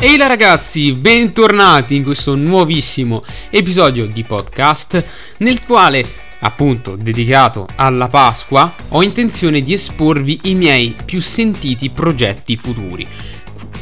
Ehi là ragazzi, bentornati in questo nuovissimo episodio di podcast nel quale, appunto dedicato alla Pasqua, ho intenzione di esporvi i miei più sentiti progetti futuri.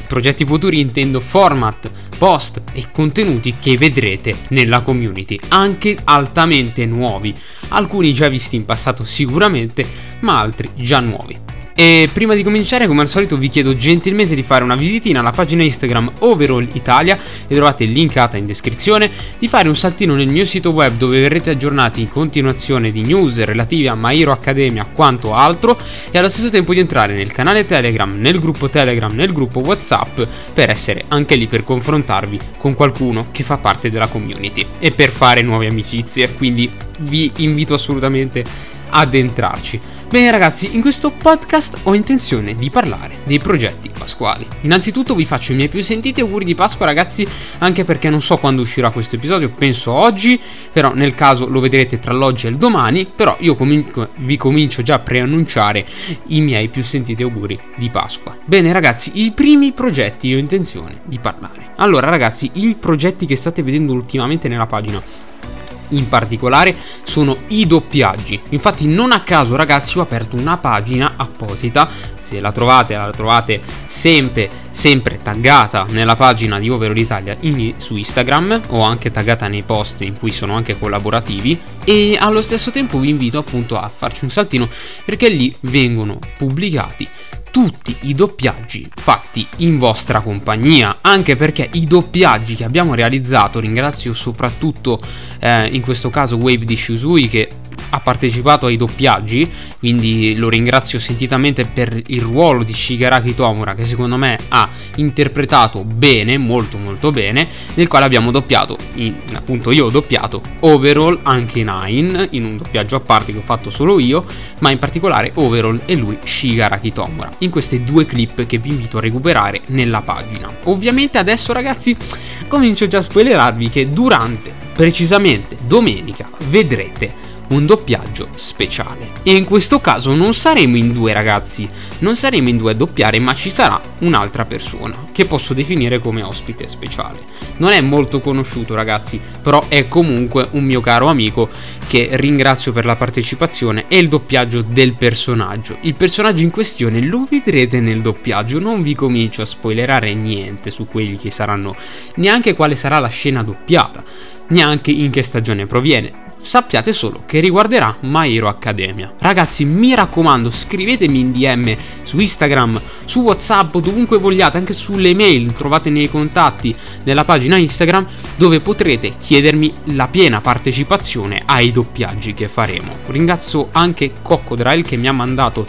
Progetti futuri intendo format, post e contenuti che vedrete nella community, anche altamente nuovi, alcuni già visti in passato sicuramente, ma altri già nuovi. E prima di cominciare, come al solito, vi chiedo gentilmente di fare una visitina alla pagina Instagram Overall Italia, e trovate linkata in descrizione, di fare un saltino nel mio sito web dove verrete aggiornati in continuazione di news relative a My Hero Academia quanto altro, e allo stesso tempo di entrare nel canale Telegram, nel gruppo Telegram, nel gruppo WhatsApp, per essere anche lì per confrontarvi con qualcuno che fa parte della community e per fare nuove amicizie. Quindi vi invito assolutamente ad entrarci. Bene ragazzi, in questo podcast ho intenzione di parlare dei progetti pasquali. Innanzitutto vi faccio i miei più sentiti auguri di Pasqua ragazzi, anche perché non so quando uscirà questo episodio, penso oggi, però nel caso lo vedrete tra l'oggi e il domani, però io cominco, vi comincio già a preannunciare i miei più sentiti auguri di Pasqua. Bene ragazzi, i primi progetti ho intenzione di parlare. Allora ragazzi, i progetti che state vedendo ultimamente nella pagina in particolare sono i doppiaggi. Infatti non a caso ragazzi ho aperto una pagina apposita, se la trovate la trovate sempre, sempre taggata nella pagina di Overall Italia in, su Instagram o anche taggata nei post in cui sono anche collaborativi e allo stesso tempo vi invito appunto a farci un saltino perché lì vengono pubblicati tutti i doppiaggi fatti in vostra compagnia, anche perché i doppiaggi che abbiamo realizzato, ringrazio soprattutto eh, in questo caso Wave di Shusui che ha partecipato ai doppiaggi, quindi lo ringrazio sentitamente per il ruolo di Shigaraki Tomura che secondo me ha interpretato bene, molto molto bene, nel quale abbiamo doppiato, in, appunto io ho doppiato Overall anche Nine, in un doppiaggio a parte che ho fatto solo io, ma in particolare Overall e lui Shigaraki Tomura, in queste due clip che vi invito a recuperare nella pagina. Ovviamente adesso ragazzi comincio già a spoilerarvi che durante, precisamente domenica, vedrete un doppiaggio speciale. E in questo caso non saremo in due ragazzi, non saremo in due a doppiare, ma ci sarà un'altra persona che posso definire come ospite speciale. Non è molto conosciuto ragazzi, però è comunque un mio caro amico che ringrazio per la partecipazione e il doppiaggio del personaggio. Il personaggio in questione lo vedrete nel doppiaggio, non vi comincio a spoilerare niente su quelli che saranno, neanche quale sarà la scena doppiata, neanche in che stagione proviene sappiate solo che riguarderà My Hero Academia. Ragazzi, mi raccomando, scrivetemi in DM su Instagram, su WhatsApp, dovunque vogliate, anche sulle mail, trovate nei contatti nella pagina Instagram dove potrete chiedermi la piena partecipazione ai doppiaggi che faremo. Ringrazio anche Coccodrile che mi ha mandato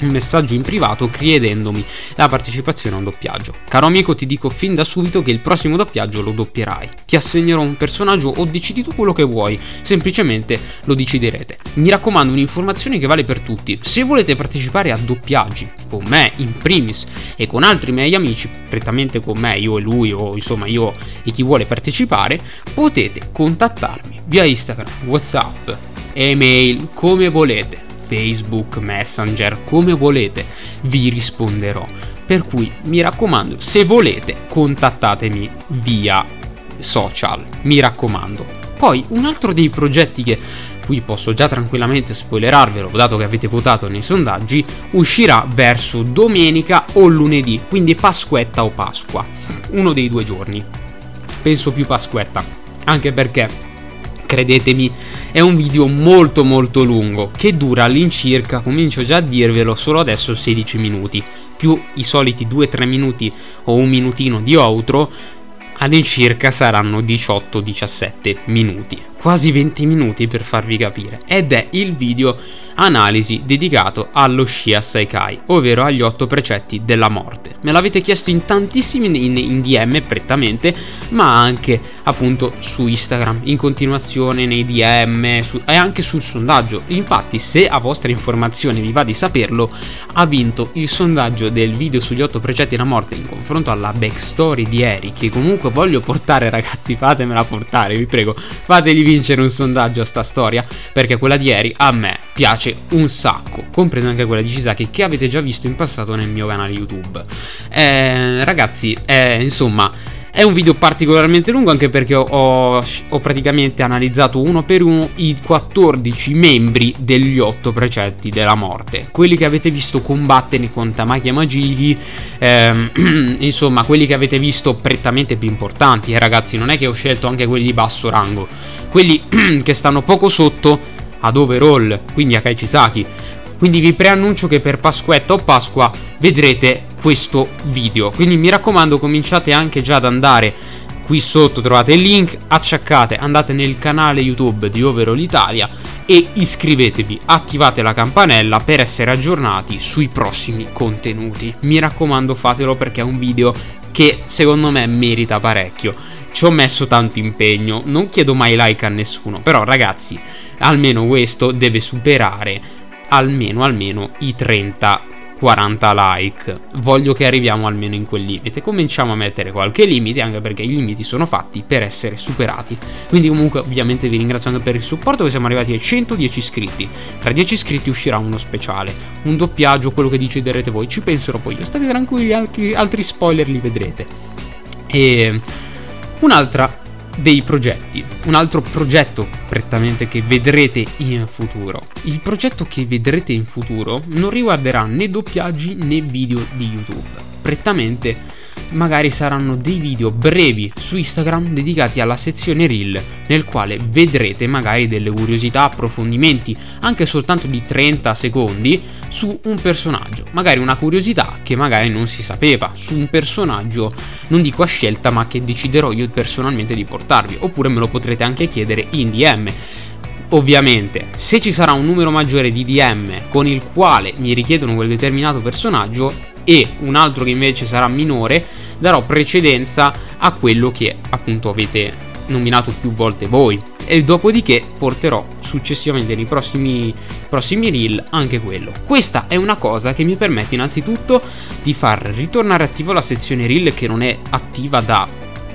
un messaggio in privato chiedendomi la partecipazione a un doppiaggio. Caro amico, ti dico fin da subito che il prossimo doppiaggio lo doppierai. Ti assegnerò un personaggio o decidi tu quello che vuoi, semplicemente lo deciderete. Mi raccomando, un'informazione che vale per tutti. Se volete partecipare a doppiaggi con me in primis e con altri miei amici, prettamente con me, io e lui o insomma io e chi vuole partecipare, potete contattarmi via Instagram, WhatsApp, email, come volete Facebook, Messenger, come volete, vi risponderò. Per cui mi raccomando, se volete, contattatemi via social, mi raccomando. Poi un altro dei progetti che qui posso già tranquillamente spoilerarvelo, dato che avete votato nei sondaggi, uscirà verso domenica o lunedì, quindi Pasquetta o Pasqua, uno dei due giorni. Penso più Pasquetta, anche perché credetemi è un video molto molto lungo che dura all'incirca, comincio già a dirvelo, solo adesso 16 minuti, più i soliti 2-3 minuti o un minutino di outro, all'incirca saranno 18-17 minuti quasi 20 minuti per farvi capire, ed è il video analisi dedicato allo Shia Saikai, ovvero agli 8 precetti della morte. Me l'avete chiesto in tantissimi in, in DM prettamente, ma anche appunto su Instagram, in continuazione nei DM su, e anche sul sondaggio. Infatti, se a vostra informazione vi va di saperlo, ha vinto il sondaggio del video sugli 8 precetti della morte in confronto alla backstory di Eri, che comunque voglio portare ragazzi, fatemela portare, vi prego, fatevi vincere un sondaggio a sta storia, perché quella di ieri a me piace un sacco, compresa anche quella di Chisaki che avete già visto in passato nel mio canale YouTube. Eh, ragazzi, eh, insomma è un video particolarmente lungo anche perché ho, ho, praticamente analizzato uno per uno i 14 membri degli 8 precetti della morte. Quelli che avete visto combattere con Tamaki e Magili, ehm, insomma quelli che avete visto prettamente più importanti. E ragazzi non è che ho scelto anche quelli di basso rango, quelli che stanno poco sotto ad overall, quindi a Kaichisaki. Quindi vi preannuncio che per Pasquetta o Pasqua vedrete questo video. Quindi mi raccomando, cominciate anche già ad andare qui sotto trovate il link, acciaccate, andate nel canale YouTube di Overall Italia e iscrivetevi, attivate la campanella per essere aggiornati sui prossimi contenuti. Mi raccomando, fatelo perché è un video che secondo me merita parecchio. Ci ho messo tanto impegno, non chiedo mai like a nessuno, però ragazzi, almeno questo deve superare almeno almeno i 30 40 like. Voglio che arriviamo almeno in quel limite. Cominciamo a mettere qualche limite, anche perché i limiti sono fatti per essere superati. Quindi, comunque, ovviamente vi ringrazio anche per il supporto. Che siamo arrivati ai 110 iscritti. Tra 10 iscritti uscirà uno speciale, un doppiaggio, quello che deciderete voi. Ci penserò poi io. State tranquilli, altri spoiler li vedrete. E un'altra dei progetti. Un altro progetto prettamente che vedrete in futuro. Il progetto che vedrete in futuro non riguarderà né doppiaggi né video di YouTube. Prettamente magari saranno dei video brevi su Instagram dedicati alla sezione reel nel quale vedrete magari delle curiosità, approfondimenti anche soltanto di 30 secondi su un personaggio, magari una curiosità che magari non si sapeva su un personaggio non dico a scelta ma che deciderò io personalmente di portarvi. Oppure me lo potrete anche chiedere in DM Ovviamente, se ci sarà un numero maggiore di DM con il quale mi richiedono quel determinato personaggio, e un altro che invece sarà minore, darò precedenza a quello che appunto avete nominato più volte voi. E dopodiché porterò successivamente nei prossimi, prossimi reel anche quello. Questa è una cosa che mi permette innanzitutto di far ritornare attiva la sezione reel che non è attiva da,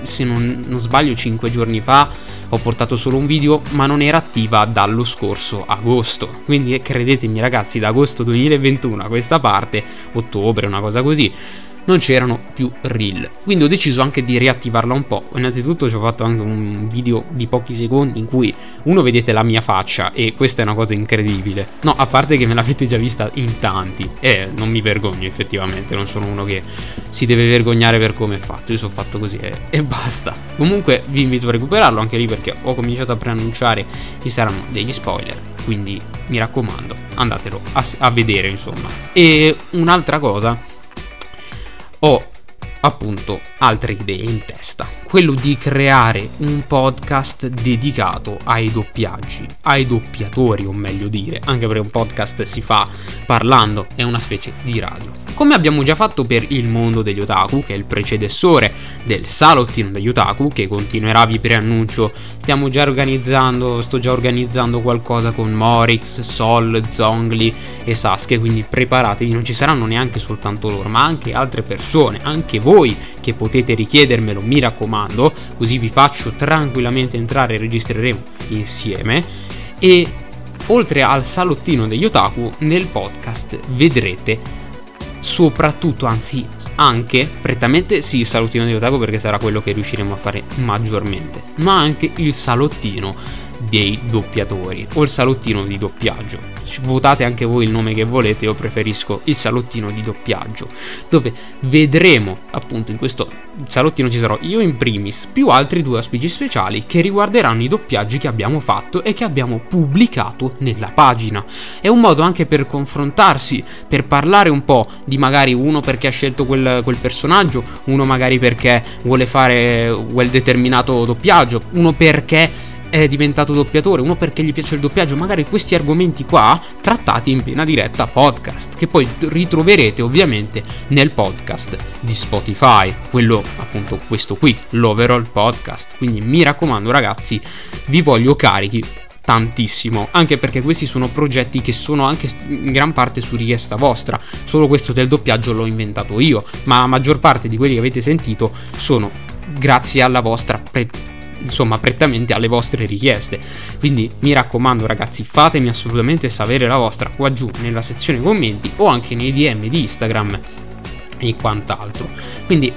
se non, non sbaglio, 5 giorni fa ho portato solo un video, ma non era attiva dallo scorso agosto. Quindi credetemi ragazzi, da agosto 2021 a questa parte, ottobre, una cosa così, non c'erano più reel. Quindi ho deciso anche di riattivarla un po'. Innanzitutto ci ho fatto anche un video di pochi secondi in cui uno vedete la mia faccia e questa è una cosa incredibile. No, a parte che me l'avete già vista in tanti e non mi vergogno effettivamente, non sono uno che si deve vergognare per come è fatto. Io sono fatto così e, e basta. Comunque vi invito a recuperarlo anche lì perché ho cominciato a preannunciare ci saranno degli spoiler. Quindi mi raccomando, andatelo a, a vedere insomma. E un'altra cosa ho appunto altre idee in testa. Quello di creare un podcast dedicato ai doppiaggi, ai doppiatori o meglio dire, anche perché un podcast si fa parlando, è una specie di radio. Come abbiamo già fatto per il mondo degli otaku, che è il precedessore del salottino degli otaku, che continuerà, vi preannuncio, stiamo già organizzando, sto già organizzando qualcosa con Morix, Sol, Zongli e Sasuke, quindi preparatevi, non ci saranno neanche soltanto loro, ma anche altre persone, anche voi che potete richiedermelo, mi raccomando, così vi faccio tranquillamente entrare e registreremo insieme. E oltre al salottino degli otaku nel podcast vedrete soprattutto, anzi anche, prettamente sì il salottino di Otaku perché sarà quello che riusciremo a fare maggiormente, ma anche il salottino dei doppiatori o il salottino di doppiaggio votate anche voi il nome che volete, io preferisco il salottino di doppiaggio, dove vedremo appunto in questo salottino ci sarò io in primis, più altri due ospiti speciali che riguarderanno i doppiaggi che abbiamo fatto e che abbiamo pubblicato nella pagina. È un modo anche per confrontarsi, per parlare un po' di magari uno perché ha scelto quel, quel personaggio, uno magari perché vuole fare quel determinato doppiaggio, uno perché è diventato doppiatore, uno perché gli piace il doppiaggio, magari questi argomenti qua trattati in piena diretta podcast, che poi ritroverete ovviamente nel podcast di Spotify, quello appunto questo qui, l'overall podcast. Quindi mi raccomando ragazzi, vi voglio carichi tantissimo, anche perché questi sono progetti che sono anche in gran parte su richiesta vostra. Solo questo del doppiaggio l'ho inventato io, ma la maggior parte di quelli che avete sentito sono grazie alla vostra pre- insomma prettamente alle vostre richieste. Quindi mi raccomando ragazzi, fatemi assolutamente sapere la vostra qua giù nella sezione commenti o anche nei DM di Instagram e quant'altro. Quindi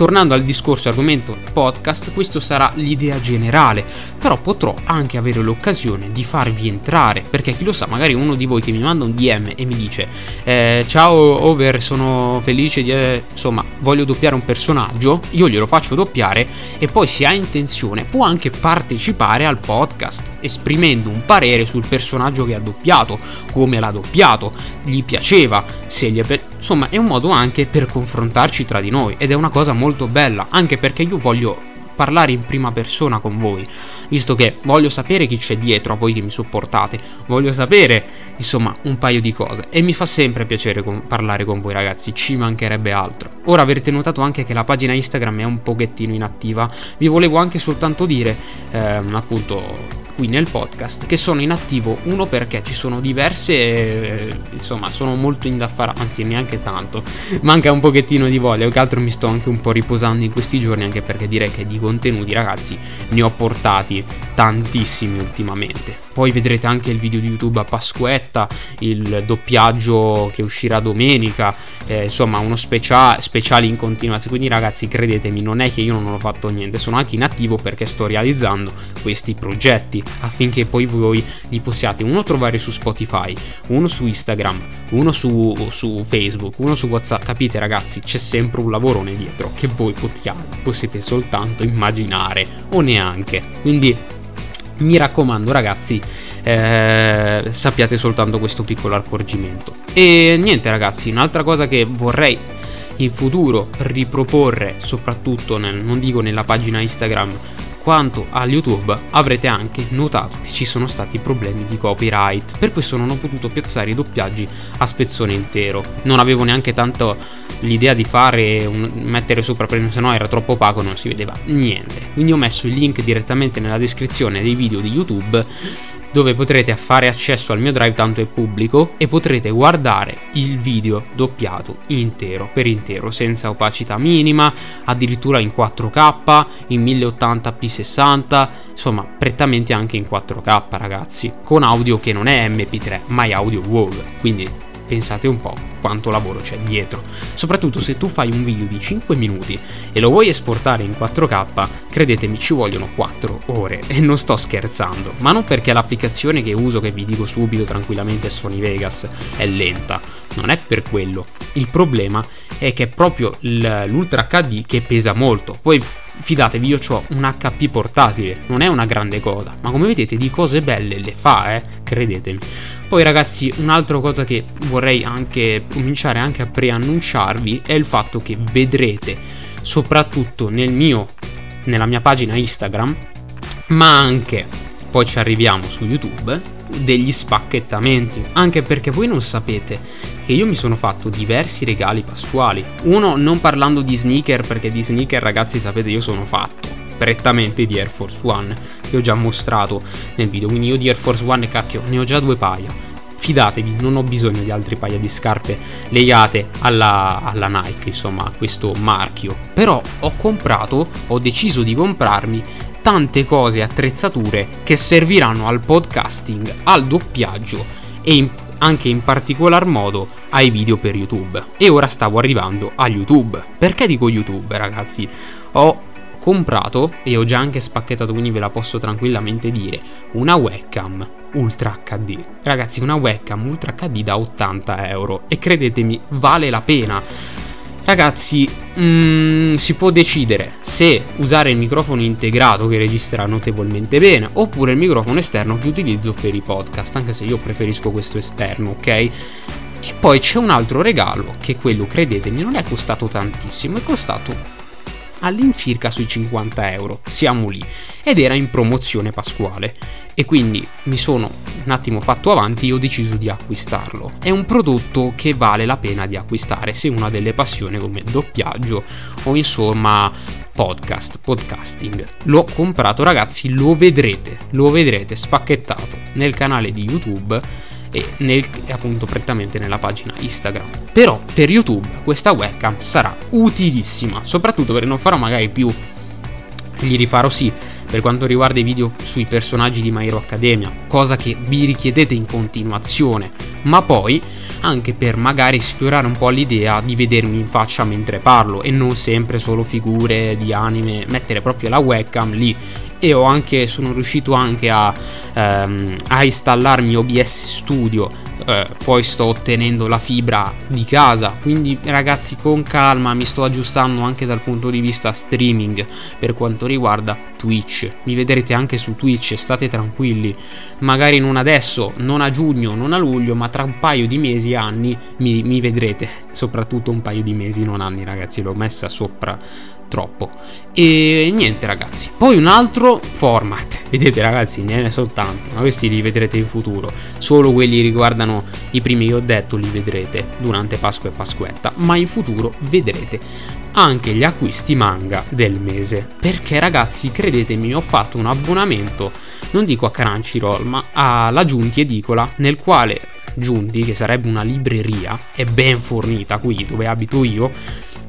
tornando al discorso argomento podcast, questo sarà l'idea generale, però potrò anche avere l'occasione di farvi entrare, perché chi lo sa, magari uno di voi che mi manda un DM e mi dice eh, ciao Over, sono felice di... Eh, insomma, voglio doppiare un personaggio, io glielo faccio doppiare e poi se ha intenzione può anche partecipare al podcast, esprimendo un parere sul personaggio che ha doppiato, come l'ha doppiato, gli piaceva, se gli è piaciuto Insomma, è un modo anche per confrontarci tra di noi ed è una cosa molto bella, anche perché io voglio parlare in prima persona con voi, visto che voglio sapere chi c'è dietro a voi che mi supportate, voglio sapere insomma un paio di cose e mi fa sempre piacere con- parlare con voi ragazzi, ci mancherebbe altro. Ora avrete notato anche che la pagina Instagram è un pochettino inattiva, vi volevo anche soltanto dire ehm, appunto qui nel podcast che sono in attivo uno perché ci sono diverse eh, insomma sono molto indaffarate anzi neanche tanto. Manca un pochettino di voglia che altro mi sto anche un po' riposando in questi giorni anche perché direi che di contenuti ragazzi ne ho portati tantissimi ultimamente. Poi vedrete anche il video di youtube a Pasquetta il doppiaggio che uscirà domenica eh, insomma uno speciale speciale in continuazione. Quindi ragazzi credetemi non è che io non ho fatto niente sono anche in attivo perché sto realizzando questi progetti affinché poi voi li possiate uno trovare su Spotify, uno su Instagram, uno su, su Facebook, uno su WhatsApp. Capite ragazzi, c'è sempre un lavorone dietro che voi potiate, possiate soltanto immaginare o neanche. Quindi mi raccomando ragazzi, eh, sappiate soltanto questo piccolo accorgimento. E niente ragazzi, un'altra cosa che vorrei in futuro riproporre, soprattutto nel, non dico nella pagina Instagram, quanto a YouTube avrete anche notato che ci sono stati problemi di copyright, per questo non ho potuto piazzare i doppiaggi a spezzone intero. Non avevo neanche tanto l'idea di fare un, mettere sopra se no era troppo opaco non si vedeva niente. Quindi ho messo il link direttamente nella descrizione dei video di YouTube dove potrete fare accesso al mio drive tanto è pubblico e potrete guardare il video doppiato intero per intero senza opacità minima addirittura in 4k in 1080p60 insomma prettamente anche in 4k ragazzi con audio che non è mp3 ma è audio wall quindi pensate un po' quanto lavoro c'è dietro. Soprattutto se tu fai un video di 5 minuti e lo vuoi esportare in 4K, credetemi ci vogliono 4 ore e non sto scherzando, ma non perché l'applicazione che uso che vi dico subito tranquillamente è Sony Vegas è lenta, non è per quello. Il problema è che è proprio l'Ultra HD che pesa molto. Poi fidatevi, io ho un HP portatile, non è una grande cosa, ma come vedete di cose belle le fa, eh, credetemi. Poi ragazzi, un'altra cosa che vorrei anche cominciare anche a preannunciarvi è il fatto che vedrete soprattutto nel mio nella mia pagina Instagram, ma anche poi ci arriviamo su YouTube degli spacchettamenti, anche perché voi non sapete che io mi sono fatto diversi regali pasquali. Uno non parlando di sneaker perché di sneaker ragazzi sapete io sono fatto prettamente di Air Force One che ho già mostrato nel video. Quindi io di Air Force One, cacchio, ne ho già due paia. Fidatevi, non ho bisogno di altri paia di scarpe legate alla, alla Nike, insomma, a questo marchio. Però ho comprato, ho deciso di comprarmi tante cose, attrezzature che serviranno al podcasting, al doppiaggio e in, anche in particolar modo ai video per YouTube. E ora stavo arrivando a YouTube. Perché dico YouTube, ragazzi? Ho comprato e ho già anche spacchettato quindi ve la posso tranquillamente dire una webcam Ultra HD ragazzi una webcam Ultra HD da 80 euro e credetemi vale la pena. Ragazzi mm, si può decidere se usare il microfono integrato che registra notevolmente bene oppure il microfono esterno che utilizzo per i podcast anche se io preferisco questo esterno ok? E poi c'è un altro regalo che quello credetemi non è costato tantissimo è costato all'incirca sui 50 euro, siamo lì, ed era in promozione pasquale e quindi mi sono un attimo fatto avanti e ho deciso di acquistarlo. È un prodotto che vale la pena di acquistare se una delle passioni come doppiaggio o insomma podcast, podcasting. L'ho comprato ragazzi, lo vedrete, lo vedrete spacchettato nel canale di YouTube e nel, appunto prettamente nella pagina Instagram. Però per YouTube questa webcam sarà utilissima, soprattutto perché non farò magari più, gli rifarò sì per quanto riguarda i video sui personaggi di My Hero Academia, cosa che vi richiedete in continuazione, ma poi anche per magari sfiorare un po' l'idea di vedermi in faccia mentre parlo e non sempre solo figure di anime, mettere proprio la webcam lì e anche, sono riuscito anche a, ehm, a installarmi OBS Studio. Eh, poi sto ottenendo la fibra di casa. Quindi ragazzi con calma mi sto aggiustando anche dal punto di vista streaming. Per quanto riguarda Twitch. Mi vedrete anche su Twitch state tranquilli. Magari non adesso non a giugno non a luglio ma tra un paio di mesi anni mi, mi vedrete. Soprattutto un paio di mesi non anni ragazzi l'ho messa sopra troppo. E niente ragazzi, poi un altro format, vedete ragazzi ne sono tanti, ma questi li vedrete in futuro, solo quelli riguardano i primi che ho detto li vedrete durante Pasqua e Pasquetta, ma in futuro vedrete anche gli acquisti manga del mese, perché ragazzi credetemi ho fatto un abbonamento, non dico a Crunchyroll, ma alla Giunti Edicola, nel quale Giunti, che sarebbe una libreria, è ben fornita qui dove abito io,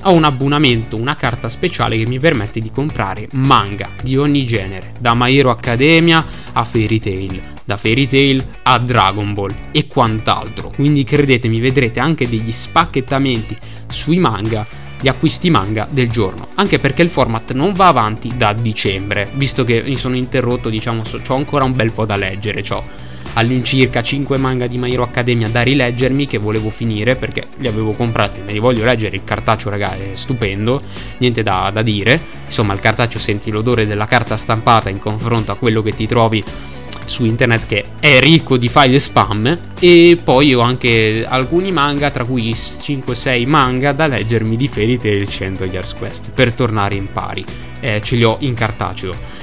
ho un abbonamento, una carta speciale che mi permette di comprare manga di ogni genere, da My Hero Academia a Fairy Tail, da Fairy Tail a Dragon Ball e quant'altro. Quindi credetemi, vedrete anche degli spacchettamenti sui manga gli acquisti manga del giorno, anche perché il format non va avanti da dicembre, visto che mi sono interrotto, diciamo, ho ancora un bel po' da leggere, ho all'incirca 5 manga di My Hero Academia da rileggermi che volevo finire perché li avevo comprati, me li voglio leggere, il cartaceo raga è stupendo, niente da, da dire, insomma il cartaceo senti l'odore della carta stampata in confronto a quello che ti trovi su internet che è ricco di file spam e poi ho anche alcuni manga tra cui 5-6 manga da leggermi di Fairy Tail 100 Years Quest per tornare in pari. Eh, ce li ho in cartaceo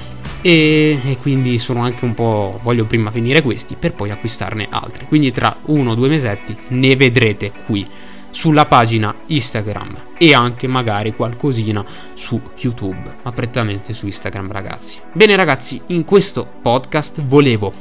e, e, quindi sono anche un po' voglio prima finire questi per poi acquistarne altri quindi tra uno o due mesetti ne vedrete qui sulla pagina Instagram e anche magari qualcosina su YouTube ma prettamente su Instagram ragazzi bene ragazzi in questo podcast volevo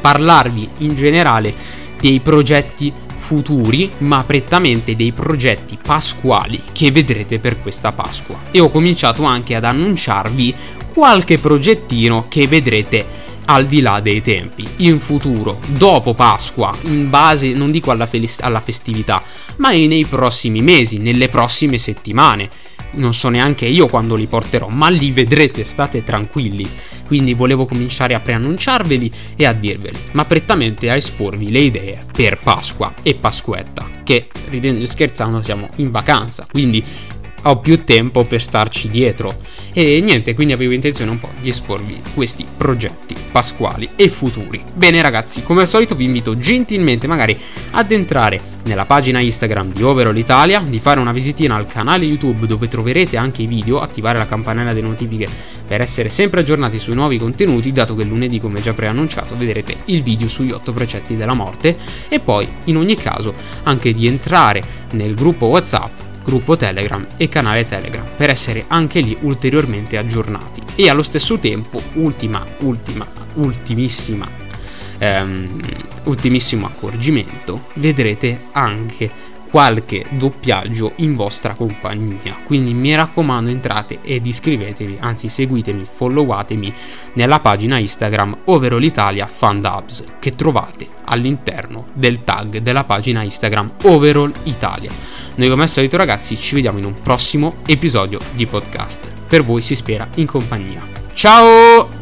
parlarvi in generale dei progetti futuri, ma prettamente dei progetti pasquali che vedrete per questa Pasqua. E ho cominciato anche ad annunciarvi qualche progettino che vedrete al di là dei tempi, in futuro, dopo Pasqua, in base, non dico alla, fel- alla festività, ma nei prossimi mesi, nelle prossime settimane. Non so neanche io quando li porterò, ma li vedrete, state tranquilli. Quindi volevo cominciare a preannunciarveli e a dirveli, ma prettamente a esporvi le idee per Pasqua e Pasquetta, che ridendo e scherzando siamo in vacanza, quindi ho più tempo per starci dietro. E niente, quindi avevo intenzione un po' di esporvi questi progetti pasquali e futuri. Bene ragazzi, come al solito vi invito gentilmente magari ad entrare nella pagina Instagram di Overall Italia, di fare una visitina al canale YouTube dove troverete anche i video, attivare la campanella delle notifiche per essere sempre aggiornati sui nuovi contenuti, dato che lunedì come già preannunciato vedrete il video sugli 8 precetti della morte e poi in ogni caso anche di entrare nel gruppo WhatsApp gruppo Telegram e canale Telegram per essere anche lì ulteriormente aggiornati. E allo stesso tempo, ultima, ultima, ultimissima, ehm, ultimissimo accorgimento, vedrete anche qualche doppiaggio in vostra compagnia. Quindi mi raccomando entrate ed iscrivetevi, anzi seguitemi, followatemi nella pagina Instagram Overall Italia Fandubs che trovate all'interno del tag della pagina Instagram Overall Italia. Noi come al solito ragazzi ci vediamo in un prossimo episodio di podcast. Per voi si spera in compagnia. Ciao!